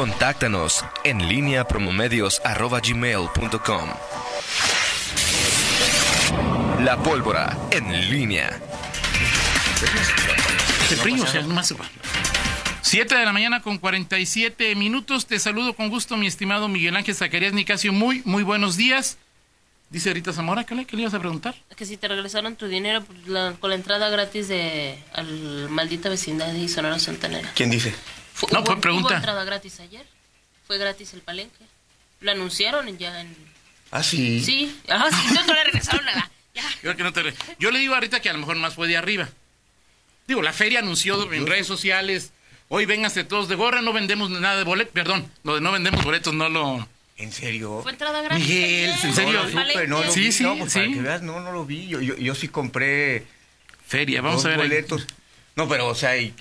Contáctanos en línea promomedios.com. La pólvora en línea. El frío, o sea, nomás se va. 7 de la mañana con 47 minutos. Te saludo con gusto, mi estimado Miguel Ángel Zacarías Nicasio. Muy, muy buenos días. Dice Rita Zamora, ¿qué le, qué le ibas a preguntar? Que si te regresaron tu dinero pues, la- con la entrada gratis de al maldita vecindad y Sonora Santanera. ¿Quién dice? No, pues, pregunta. Hubo entrada gratis ayer. Fue gratis el palenque. Lo anunciaron ya en... Ah, sí. Sí. Ajá, sí, no, no le regresaron nada. Ya. Yo, que no te re- Yo le digo a Rita que a lo mejor más fue de arriba. Digo, la feria anunció en redes sociales, hoy vénganse todos de gorra, no vendemos nada de boletos, perdón, lo de no vendemos boletos no lo... ¿En serio? Fue entrada gratis. Miguel, ¿en serio? No, al lo supe, palenque. no lo Sí, vi, sí, no, pues, para sí. que veas, no, no lo vi. Yo, yo, yo sí compré Feria, vamos dos a ver. ahí. No, pero, o sea, ¿y,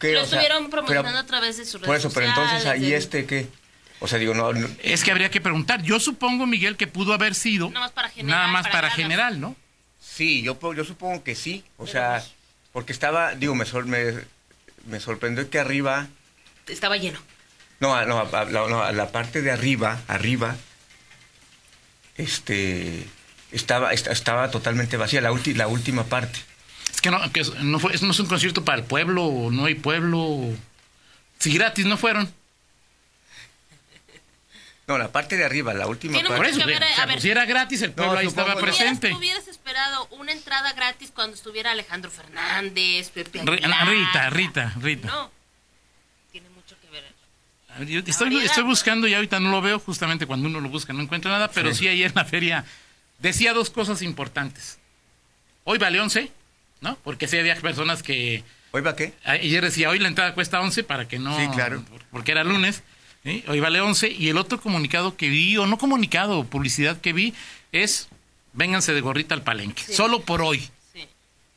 qué? Lo O sea, estuvieron promocionando pero- a través de sus redes Por eso, pero entonces ahí de- este, ¿qué? O sea, digo, no, no- Es que habría que preguntar. Yo supongo, Miguel, que pudo haber sido Nada más para general, nada más para general, ¿no? sí, yo, yo supongo que sí. O sea, porque estaba, digo, me, sor- me, me sorprendió que arriba, Estaba lleno. no, a- no, a, no, a la parte de arriba, arriba, este, estaba, esta- estaba totalmente vacía, la, ulti- la última parte. Que no, que es- no, fue, no es un concierto para el pueblo, o no hay pueblo. o- Si gratis no fueron. No, la parte de arriba, la última parte. Por eso, que ver, o sea, si era gratis, el pueblo No, ahí estaba presente. Hubieras, hubieras esperado una entrada gratis cuando estuviera Alejandro Fernández, Pepe Ri- Aguilar. Rita, Rita, Rita. No. Tiene mucho que ver. A ver, yo estoy, estoy buscando y ahorita no lo veo, justamente cuando uno lo busca no encuentra nada, pero sí, Sí. ayer en la feria decía dos cosas importantes. Hoy vale 11, ¿no? Porque sí había personas que ¿Hoy va qué? ayer decía, hoy la entrada cuesta 11 para que no... Sí, claro. Porque era lunes, ¿sí? hoy vale 11 y el otro comunicado que vi, o no comunicado, publicidad que vi, es, vénganse de gorrita al palenque, Sí. solo por hoy. Sí.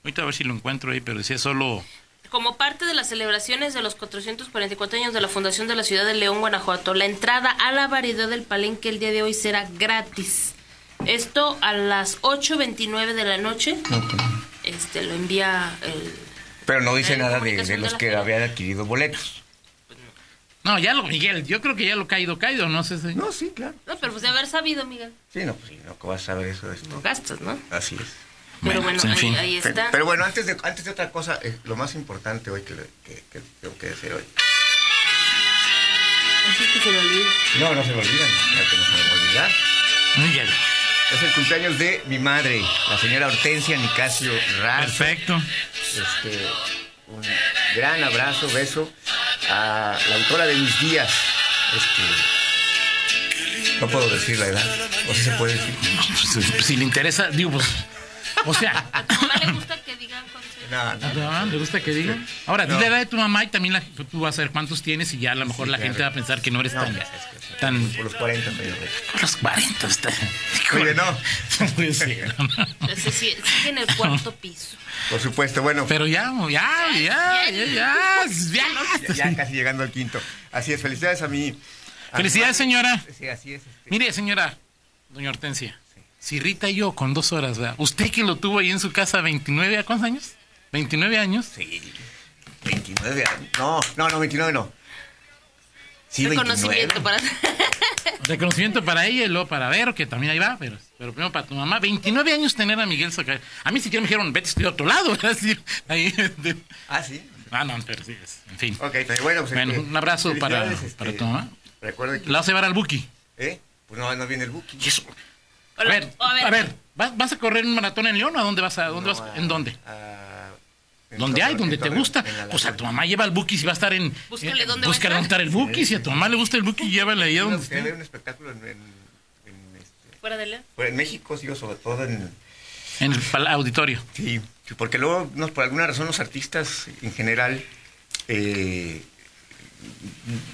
Ahorita a ver si lo encuentro ahí, pero decía solo... Como parte de las celebraciones de los 444 años de la Fundación de la Ciudad de León, Guanajuato, la entrada a la variedad del palenque el día de hoy será gratis. Esto a las 8.29 de la noche. Este lo envía el... Pero no dice nada de, los que feria. habían adquirido boletos. No, ya lo, Miguel, yo creo que ya lo caído, caído, no sé si... No, sí, claro. No, pero pues de haber sabido, Miguel. Sí, no, pues sí, no, que vas a saber eso de esto. No gastas, ¿no? Así es. Pero Bueno, bueno, pues, ahí, está. pero bueno, antes de, antes de otra cosa, eh, lo más importante hoy que, que, que tengo que decir hoy. Así que se me olvida. No, no se me olvidan, ya que no se me va a olvidar. Miguel, Es el cumpleaños de mi madre, la señora Hortensia Nicasio Razo. perfecto. Este, un gran abrazo, beso a la autora de mis días. Este, no puedo decir la edad, o si se puede decir. Pues, si le interesa, digo, pues... O sea, ¿A tu mamá le gusta que digan cuántos años? No, ¿A no. tu mamá le gusta que digan? Ahora, di No. la edad de tu mamá y también la- tú vas a ver cuántos tienes y ya a lo mejor la claro. gente va a pensar que no eres tan... tan Por los 40, pero. por los 40 está. Oye, no. No sí- sigue en el cuarto piso. Por supuesto, bueno. Pero ya, ya, ya, ya, ya, ya. Ya, ya casi llegando al quinto. Así es, felicidades a mí. a Felicidades, señora. Sí, así es. este. Mire, señora, doña Hortensia, si Rita y yo con dos horas, ¿verdad? Usted que lo tuvo ahí en su casa 29, ¿a cuántos años? 29 años. Sí, 29 años. No, no, no, 29 no. Sí, 29. Reconocimiento para. Reconocimiento para ella y luego para Vero, que también ahí va, pero, pero primero para tu mamá. 29 años tener a Miguel Zacarías. A mí siquiera me dijeron, vete estudiar a otro lado, decir, ahí. de- Ah, sí. Ah, no, pero sí, es- en fin. Ok, pero bueno, pues, Bueno, este, un abrazo para, felicidades, este, para tu mamá. Recuerda que. La vas a llevar al Buki. ¿Eh? Pues no, no viene el Buki. Y eso- A ver, a ver, a ver, ¿vas, vas a correr un maratón en León o a dónde vas? A, dónde No, vas? a- ¿En dónde? a- en ¿Dónde hay? Torreón, ¿Dónde en te gusta? Pues a tu mamá lleva al Buki si va a estar en... Búscale eh, dónde va a estar. el Buki. Si a tu mamá le gusta el Buki, llévala ahí a donde ver esté. un espectáculo en, en, en, este, Fuera de León. pues, en México, sí, o sobre todo en. En el auditorio. Sí, porque luego, no, por alguna razón, los artistas en general eh,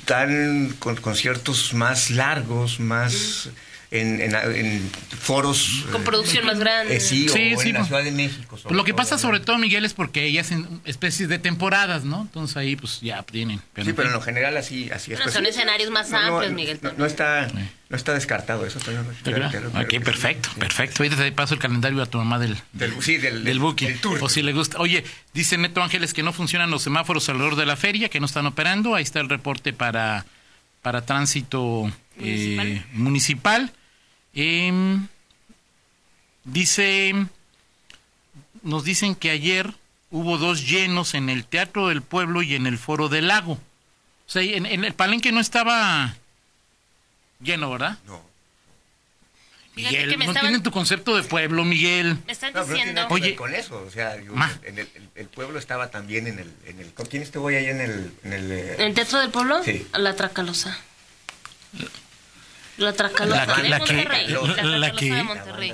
dan con- conciertos más largos, más en, en- en foros. Con eh, producción más grande. eh, sí, Sí, o sí, en la pues. Ciudad de México. sobre Lo que todo, pasa ¿no? sobre todo, Miguel, es porque ellas hacen especies de temporadas, ¿no? Entonces ahí pues ya tienen. Sí, pero en lo general así, así es. Bueno, Pues, son sí, escenarios más no, no, amplios, Miguel, No, está, no está descartado eso. Todavía no- ¿Te creo? claro, claro Ok, perfecto, Sí. perfecto. Ahorita te paso el calendario a tu mamá del, Del, sí, del, del del tour. O si le gusta. Oye, dice Neto Ángeles que no funcionan los semáforos alrededor de la feria, que no están operando. Ahí está el reporte para, para tránsito Municipal. eh, municipal. Em, dice, nos dicen que ayer hubo dos llenos en el Teatro del Pueblo y en el Foro del Lago. O sea, en, en el palenque no estaba lleno, ¿verdad? No. Miguel, que me no estaban- tienen tu concepto de pueblo, Miguel. Me están No, no diciendo. Oye. con eso, o sea, yo- en el, el- el pueblo estaba también en el, en el ¿con quién estuvo ahí en el, en el, eh, ¿En el Teatro del Pueblo? Sí. La Tracalosa. La Tracalosa La que- de la que- Monterrey. la- La, que- de la de Monterrey?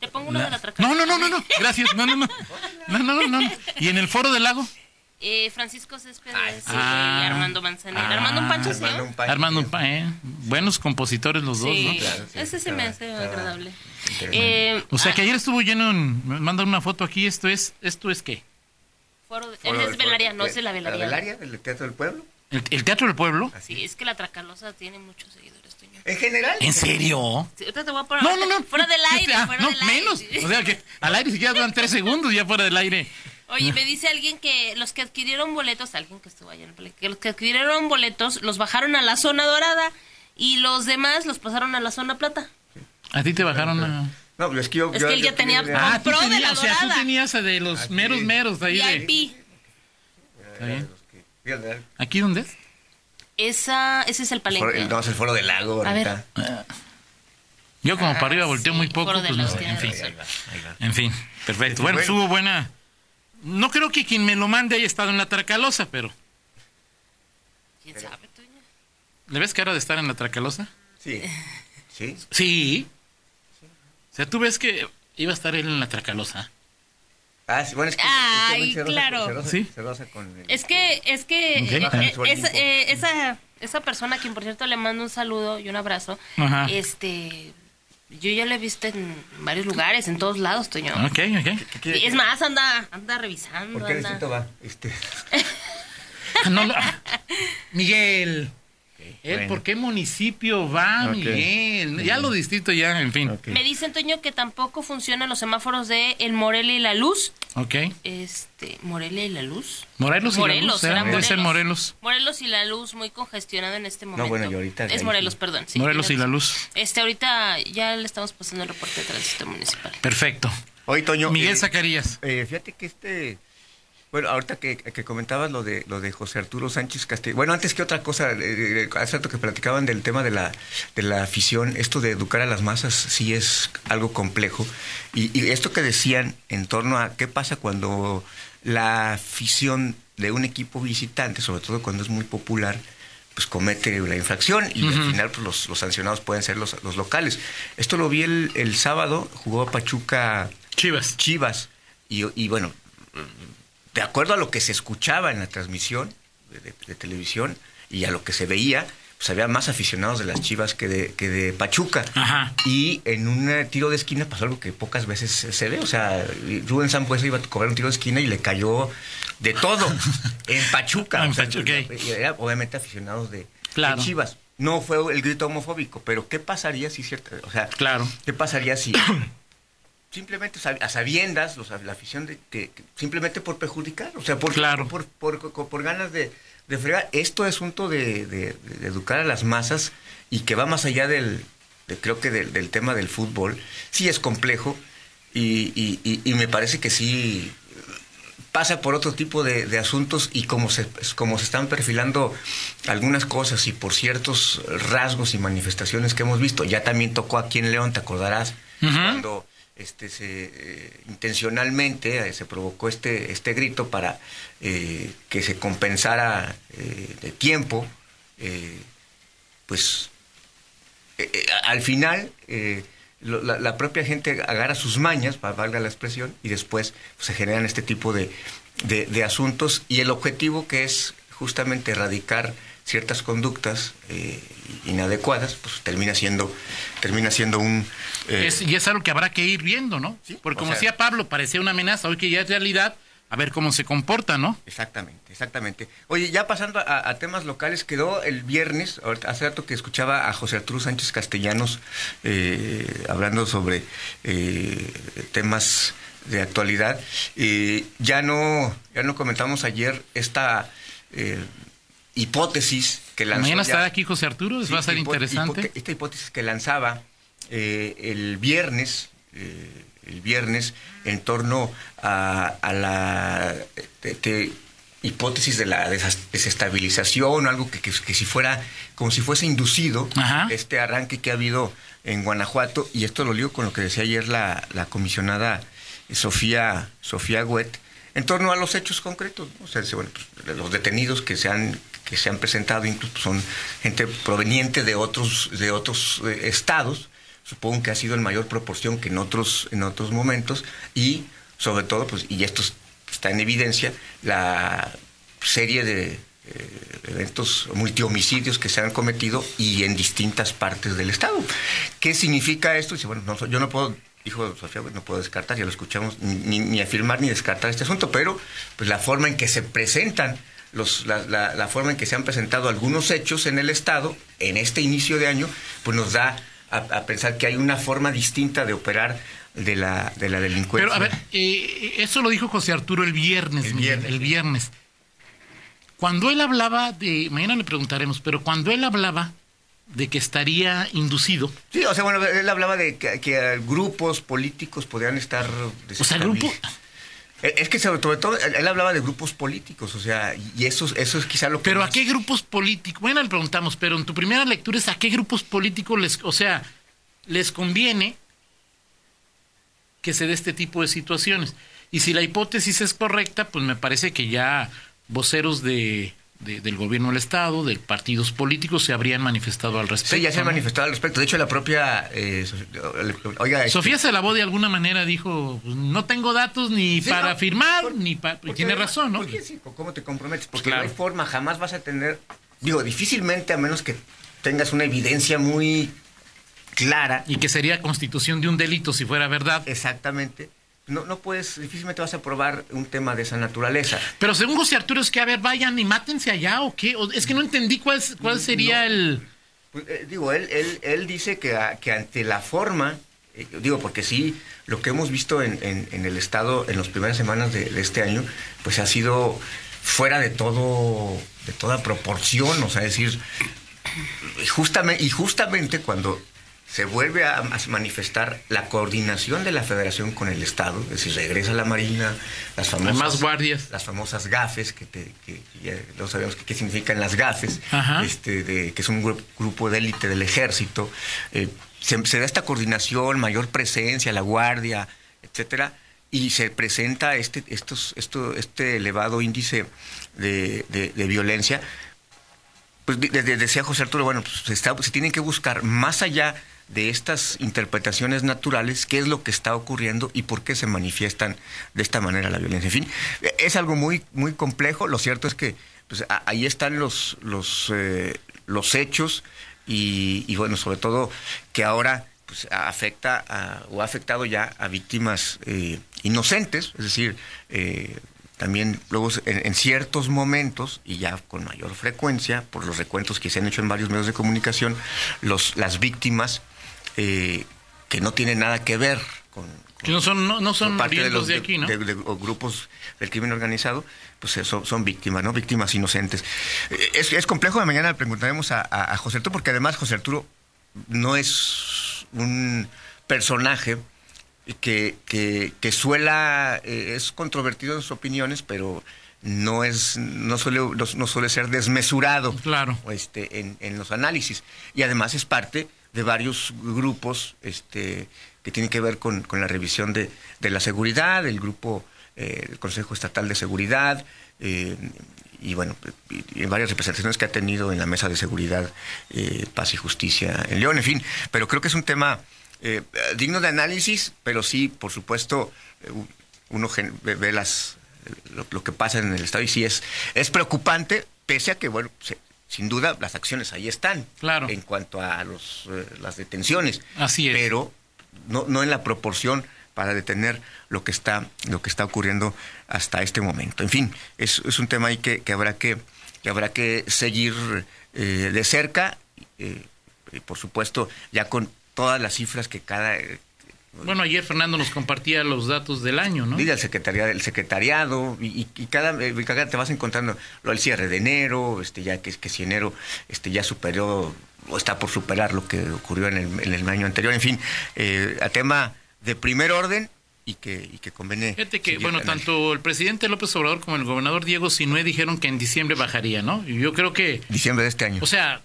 Te pongo una de la Tracalosa. No, no, no, no, no, gracias, no, no, no. No, no, no, no. ¿Y en el Foro del Lago? Eh, Francisco Céspedes Ay, y Ah. Armando Manzanero. Ah. Armando un Pancho, ¿sí? Armando un Pancho, Armando, sí. Pa- eh, buenos compositores los dos, Sí, ¿no? Claro, sí, ese se me hace estaba agradable. Eh, O sea que ah, ayer estuvo lleno en... Me mandan una foto aquí, esto es... ¿Esto es qué? foro de- Foro es del velaria, no es la velaria. ¿La velaria del Teatro del Pueblo? ¿El, el Teatro del Pueblo? Así. Sí, es que la Tracalosa tiene muchos seguidores, Toño. ¿En general? ¿En serio? Sí, te voy a poner. No, no, no. Fuera del aire, Ah, fuera no, del aire. menos. O sea que al aire siquiera duran tres segundos ya fuera del aire. Oye, me dice alguien que los que adquirieron boletos, alguien que estuvo allá en que los que adquirieron boletos los bajaron a la zona dorada y los demás los pasaron a la zona plata. A ti te bajaron a... No, pero es que yo... Es yo- que él ya tenía- tenía- Ah, tú Compró de tenías, la o sea, tú dorada. tenías de los Así meros meros ahí de... VIP. Está bien. ¿Aquí dónde es? Esa, ese es el palenque. el- No, es el foro del lago A ver. ahorita. Yo como Ah, para arriba volteo sí, muy poco, pues no, en fin. razón. Ahí va, ahí va. En fin, perfecto. Bueno, Bueno. estuvo buena. No creo que quien me lo mande haya estado en la Tracalosa, pero... ¿Quién sabe, Toño? ¿Le ves cara de estar en la Tracalosa? Sí, sí. Sí. O sea, tú ves que iba a estar él en la Tracalosa. Ah, sí, bueno, es que... Ay, es que se roza- claro. se roza- Sí. se roza con el- Es que, es que eh, eh, esa, eh, esa, esa persona, a quien por cierto le mando un saludo y un abrazo, Ajá. este, yo ya lo he visto en varios lugares, en todos lados, Toño. Ok, ok. ¿Qué quiere- Y es más, anda, anda revisando. ¿Por qué anda- va? Este, Ah, no, no. Miguel. ¿Él bueno. por qué municipio va, Ok. Miguel? Ya lo distrito ya, en fin. Me dicen, Toño, que tampoco funcionan los semáforos de el Morelia y la Luz. Ok. Este, Morelia y la Luz. Morelos, y la Morelos, luz, era ¿eh? Ser Morelos. Morelos y la Luz muy congestionado en este momento. bueno, y ahorita Es Morelos, sí. perdón. sí, Morelos y la luz. Este, ahorita ya le estamos pasando el reporte de tránsito municipal. Perfecto. Oye, Toño. Miguel eh, Zacarías. eh, fíjate que este... Bueno, ahorita que, que comentabas lo de lo de José Arturo Sánchez Castillo. Bueno, antes que otra cosa, eh, eh, hace rato que platicaban del tema de la, de la afición, esto de educar a las masas sí es algo complejo. Y, y esto que decían en torno a qué pasa cuando la afición de un equipo visitante, sobre todo cuando es muy popular, pues comete una infracción y al final pues, los, los sancionados pueden ser los, los locales. Esto lo vi el, el sábado, jugó Pachuca Chivas. Chivas. Y, y bueno, de acuerdo a lo que se escuchaba en la transmisión de, de- de televisión y a lo que se veía, pues había más aficionados de las Chivas que de, que de Pachuca. Ajá. Y en un eh, tiro de esquina pasó algo que pocas veces se, ve. O sea, Rubén Sampuesa iba a cobrar un tiro de esquina y le cayó de todo en Pachuca. En O sea, era obviamente aficionados de, de. Chivas. No fue el grito homofóbico, pero ¿qué pasaría si cierta, o sea, Claro. ¿Qué pasaría si simplemente a sabiendas, los- la afición de que, que simplemente por perjudicar, o sea, por, Claro. por, por, por- por ganas de, de fregar? Esto es asunto de, de- de educar a las masas y que va más allá del, de- creo que del, del tema del fútbol. Sí es complejo y, y- y- y me parece que sí pasa por otro tipo de, asuntos y como se, como se están perfilando algunas cosas y por ciertos rasgos y manifestaciones que hemos visto, ya también tocó aquí en León, te acordarás, cuando este se eh, intencionalmente eh, se provocó este este grito para eh, que se compensara de tiempo, pues al final la, propia gente agarra sus mañas, va- valga la expresión, y después pues, se generan este tipo de, de- de asuntos. Y el objetivo que es justamente erradicar ciertas conductas eh, inadecuadas, pues termina siendo, termina siendo un... eh, Es- y es algo que habrá que ir viendo, ¿no? Sí, Porque o como sea- decía Pablo, parecía una amenaza, hoy que ya es realidad, a ver cómo se comporta, ¿no? Exactamente, exactamente. Oye, ya pasando a, a temas locales, quedó el viernes, hace rato que escuchaba a José Arturo Sánchez Castellanos eh, hablando sobre eh, temas de actualidad. Ya no, ya no comentamos ayer esta eh, hipótesis que lanzó Mañana estará aquí José Arturo, Sí, va a ser interesante. esta hipótesis que lanzaba eh, el viernes, eh, el viernes, en torno a, a la te- te- hipótesis de la desestabilización o algo que, que- que si fuera, como si fuese inducido Ajá. este arranque que ha habido en Guanajuato, y esto lo ligo con lo que decía ayer la, la comisionada Sofía, Sofía Huet, en torno a los hechos concretos. ¿no? O sea, bueno, pues, los detenidos que se han que se han presentado incluso son gente proveniente de otros de otros eh, estados supongo que ha sido en mayor proporción que en otros en otros momentos y sobre todo pues y esto es- está en evidencia la serie de eh, eventos multihomicidios que se han cometido y en distintas partes del estado. ¿Qué significa esto? Dice, bueno, no, yo no puedo, dijo Sofía, no puedo descartar, ya lo escuchamos, ni, ni afirmar ni descartar este asunto, pero pues la forma en que se presentan los, la, la- la forma en que se han presentado algunos hechos en el Estado en este inicio de año, pues nos da a, a pensar que hay una forma distinta de operar de la, de la delincuencia. Pero a ver, eh, eso lo dijo José Arturo el viernes, El Miguel, viernes, el viernes. Cuando él hablaba de, mañana le preguntaremos, pero cuando él hablaba de que estaría inducido, Sí, o sea, bueno, él hablaba de que, que grupos políticos podrían estar... o sea, el grupo, Es que sobre todo él, hablaba de grupos políticos, o sea, y eso, es- eso es quizá lo que... pero ¿a qué grupos políticos? Bueno, le preguntamos, pero en tu primera lectura es a qué grupos políticos les, o sea, les conviene que se dé este tipo de situaciones. Y si la hipótesis es correcta, pues me parece que ya voceros de, de- del gobierno del Estado, de partidos políticos, se habrían manifestado al respecto. Sí, ya se ha ¿no? manifestado al respecto. De hecho, la propia... eh, oiga... este- Sofía se lavó de alguna manera, dijo, pues, no tengo datos ni Sí, para no, firmar, por- ni para... porque Tiene razón, ¿no? porque sí, ¿Cómo te comprometes? Porque Claro. no hay forma, jamás vas a tener... Digo, difícilmente, a menos que tengas una evidencia muy clara, Y que sería constitución de un delito si fuera verdad. exactamente, no, no puedes, difícilmente vas a probar un tema de esa naturaleza. Pero según José Arturo es que, a ver, vayan y mátense allá o qué. O- es que no entendí cuál, cuál sería No. el... Pues, eh, digo, él, él, él dice que, a- que ante la forma, eh, digo, porque sí, lo que hemos visto en, en- en el Estado en las primeras semanas de, de este año, pues ha sido fuera de todo, de toda proporción, o sea, es decir, justamente, y justamente cuando se vuelve a, manifestar la coordinación de la federación con el Estado, es decir, regresa la Marina, las famosas... más guardias. Las famosas gafes, que, te, que, ya no sabemos qué, significan las gafes, Ajá. este, de, que es un gru- grupo de élite del ejército. eh, se, se da esta coordinación, mayor presencia, la guardia, etcétera, y se presenta este, estos, esto, este elevado índice de, de- de violencia. Pues de- de- decía José Arturo, bueno, pues se, está- se tienen que buscar más allá de estas interpretaciones naturales, qué es lo que está ocurriendo y por qué se manifiestan de esta manera la violencia. En fin, eh, es algo muy, muy complejo. Lo cierto es que pues, ahí están los, los, eh, los hechos y, y, bueno, sobre todo que ahora pues, afecta a- o ha afectado ya a víctimas eh, inocentes, es decir, eh, también luego en, en ciertos momentos y ya con mayor frecuencia, por los recuentos que se han hecho en varios medios de comunicación, los, las víctimas eh, que no tienen nada que ver con, Que no son, no, no son parte de, aquí, ¿no? de- grupos del crimen organizado, pues eh, son, son víctimas, ¿no? Víctimas inocentes. Eh, Es, es complejo, de mañana le preguntaremos a, a- a José Arturo, porque además José Arturo no es un personaje que, que, que suela, eh, es controvertido en sus opiniones, pero no es, no suele, no, no suele ser desmesurado Claro. este, en, en los análisis. Y además es parte de varios grupos este, que tienen que ver con, con la revisión de, de la seguridad, el grupo, eh, el Consejo Estatal de Seguridad, eh, y bueno, en varias representaciones que ha tenido en la Mesa de Seguridad, eh, Paz y Justicia en León, en fin. Pero creo que es un tema eh, digno de análisis, pero sí, por supuesto, uno ve, las, lo, lo que pasa en el Estado y sí es, es preocupante, pese a que, bueno, se- sin duda las acciones ahí están. Claro. En cuanto a los, eh, las detenciones. Así es. Pero no, no en la proporción para detener lo que está, lo que está ocurriendo hasta este momento. En fin, es, es un tema ahí que, que habrá que, que habrá que seguir eh, de cerca, eh, y por supuesto, ya con todas las cifras que cada, Bueno, ayer Fernando nos compartía los datos del año, ¿no? Secretariado, el secretariado y, y cada, eh, cada, te vas encontrando lo del cierre de enero, este ya que, que si enero este ya superó o está por superar lo que ocurrió en el, en el año anterior. En fin, eh, a tema de primer orden y que, y que conviene. Fíjate que, bueno, tanto el presidente López Obrador como el gobernador Diego Sinué dijeron que en diciembre bajaría, ¿no? Y yo creo que. Diciembre de este año. O sea,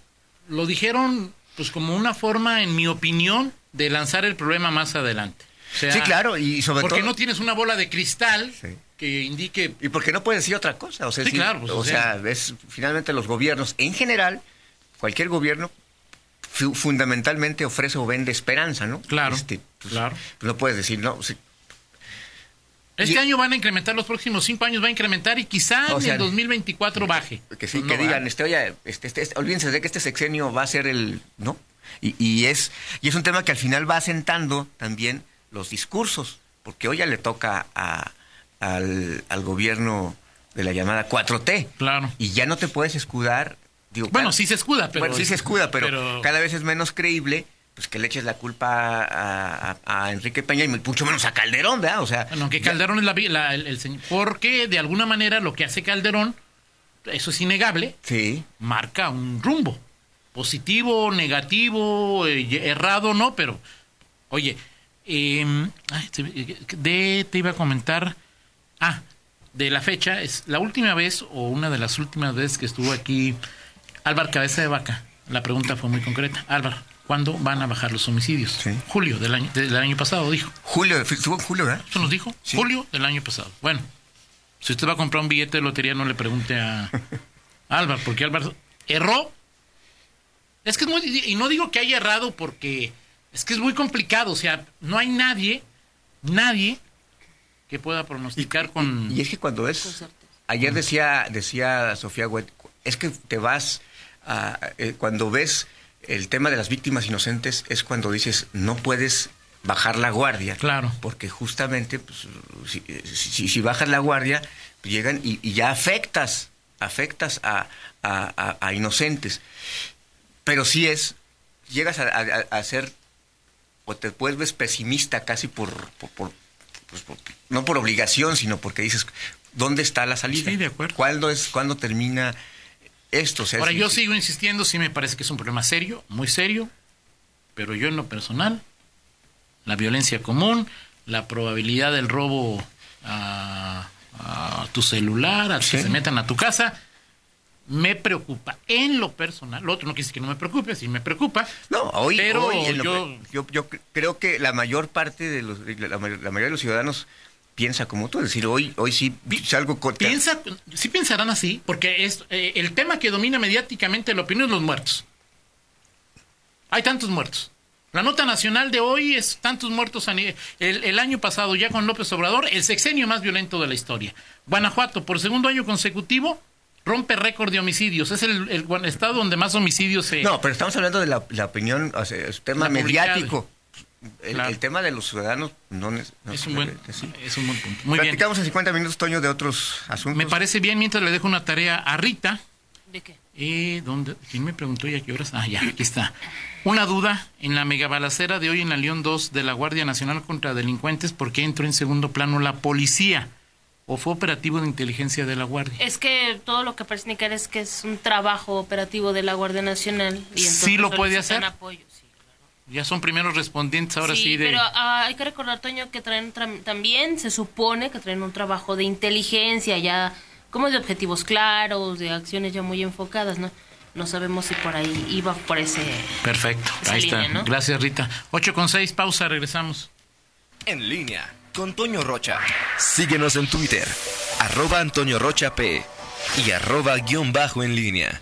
lo dijeron, pues como una forma, en mi opinión, de lanzar el problema más adelante. O sea, sí, claro, y sobre porque todo. no tienes una bola de cristal Sí. que indique. Y porque no puedes decir otra cosa. O sea, Sí, sí, claro, pues, o o sea, sea- es finalmente los gobiernos, en general, cualquier gobierno fu- fundamentalmente ofrece o vende esperanza, ¿no? Claro, Este, pues, claro. pues no puedes decir, no, Este Y- año van a incrementar, los próximos cinco años va a incrementar y quizá en sea, el 2024 baje. que sí, Pues que no, digan, este, oye, este, este, este- olvídense de que este sexenio va a ser el, ¿no? Y, y es, y es un tema que al final va asentando también los discursos, porque hoy ya le toca a, al, al gobierno de la llamada 4T. Claro. Y ya no te puedes escudar. Digo, Bueno, cada- sí se escuda, pero. bueno, sí se escuda, pero, pero- cada vez es menos creíble pues que le eches la culpa a, a- a Enrique Peña y mucho menos a Calderón, ¿verdad? O sea, Bueno, que ya- Calderón es la, la- el, el señor. Porque de alguna manera lo que hace Calderón, eso es innegable, Sí, marca un rumbo. Positivo, negativo, eh, errado, no, pero. Oye, eh, de- te iba a comentar. Ah, de la fecha, es la última vez o una de las últimas veces que estuvo aquí Álvaro Cabeza de Vaca. La pregunta fue muy concreta. Álvaro, ¿cuándo van a bajar los homicidios? Sí. Julio del año, del año pasado, dijo. Julio, estuvo en julio, ¿verdad? Eso nos dijo Sí. julio del año pasado. Bueno, si usted va a comprar un billete de lotería, no le pregunte a Álvaro, porque Álvaro erró. Es que es muy. Y no digo que haya errado porque es que es muy complicado. O sea, no hay nadie, nadie que pueda pronosticar con. Y es que cuando es... Ayer decía, decía Sofía Huet, es que te vas a... eh, cuando ves el tema de las víctimas inocentes, es cuando dices, no puedes bajar la guardia. Claro. Porque justamente, pues, si, si- si bajas la guardia, pues llegan y, y ya afectas, afectas a, a- a- a inocentes. Pero sí es, llegas a, a- a ser, o te vuelves pesimista casi por, por- por- pues, por- no por obligación, sino porque dices, ¿dónde está la salida? Sí, de acuerdo. ¿Cuándo, es, ¿cuándo termina esto? O sea, Ahora, yo sigo insistiendo, sí me parece que es un problema serio, muy serio, pero yo en lo personal, la violencia común, la probabilidad del robo a, a tu celular, a que Sí. se metan a tu casa, me preocupa. En lo personal, lo otro no quiere decir que no me preocupe, sí me preocupa. No, hoy, Pero hoy lo yo- yo, yo cre- creo que la mayor parte de los, la, la mayoría de los ciudadanos piensa como tú, es decir, hoy, hoy sí salgo con... Piensa, sí pensarán así, porque es eh, el tema que domina mediáticamente la opinión es los muertos. Hay tantos muertos. La nota nacional de hoy es tantos muertos a nivel- el, el año pasado ya con López Obrador, el sexenio más violento de la historia. Guanajuato, por segundo año consecutivo, rompe récord de homicidios. Es el, el guan- estado donde más homicidios se... No, pero estamos hablando de la, la opinión, o sea, es tema La mediático. El, Claro. el tema de los ciudadanos no, es- no es, un buen, sí. es un buen punto. Muy bien. Platicamos en 50 minutos, Toño, de otros asuntos. Me parece bien mientras le dejo una tarea a Rita. ¿De qué? Eh, ¿dónde? ¿Quién me preguntó ya qué horas? Ah, ya, aquí está. Una duda en la megabalacera de hoy en la León 2 de la Guardia Nacional contra Delincuentes, ¿por qué entró en segundo plano la policía? ¿O fue operativo de inteligencia de la Guardia? Es que todo lo que parece indicar es que es un trabajo operativo de la Guardia Nacional. Y entonces ¿Sí lo puede hacer? apoyo, sí, claro. Ya son primeros respondientes ahora sí, de... pero ah, hay que recordar, Toño, que traen tra- también, se supone que traen un trabajo de inteligencia, ya como de objetivos claros, de acciones ya muy enfocadas, ¿no? No sabemos si por ahí iba por ese... Perfecto, Esa ahí está. línea, ¿no? Gracias, Rita. 8 con 6, pausa, regresamos. En línea con Toño Rocha. Síguenos en Twitter, arroba Antonio Rocha P y arroba guion bajo en línea.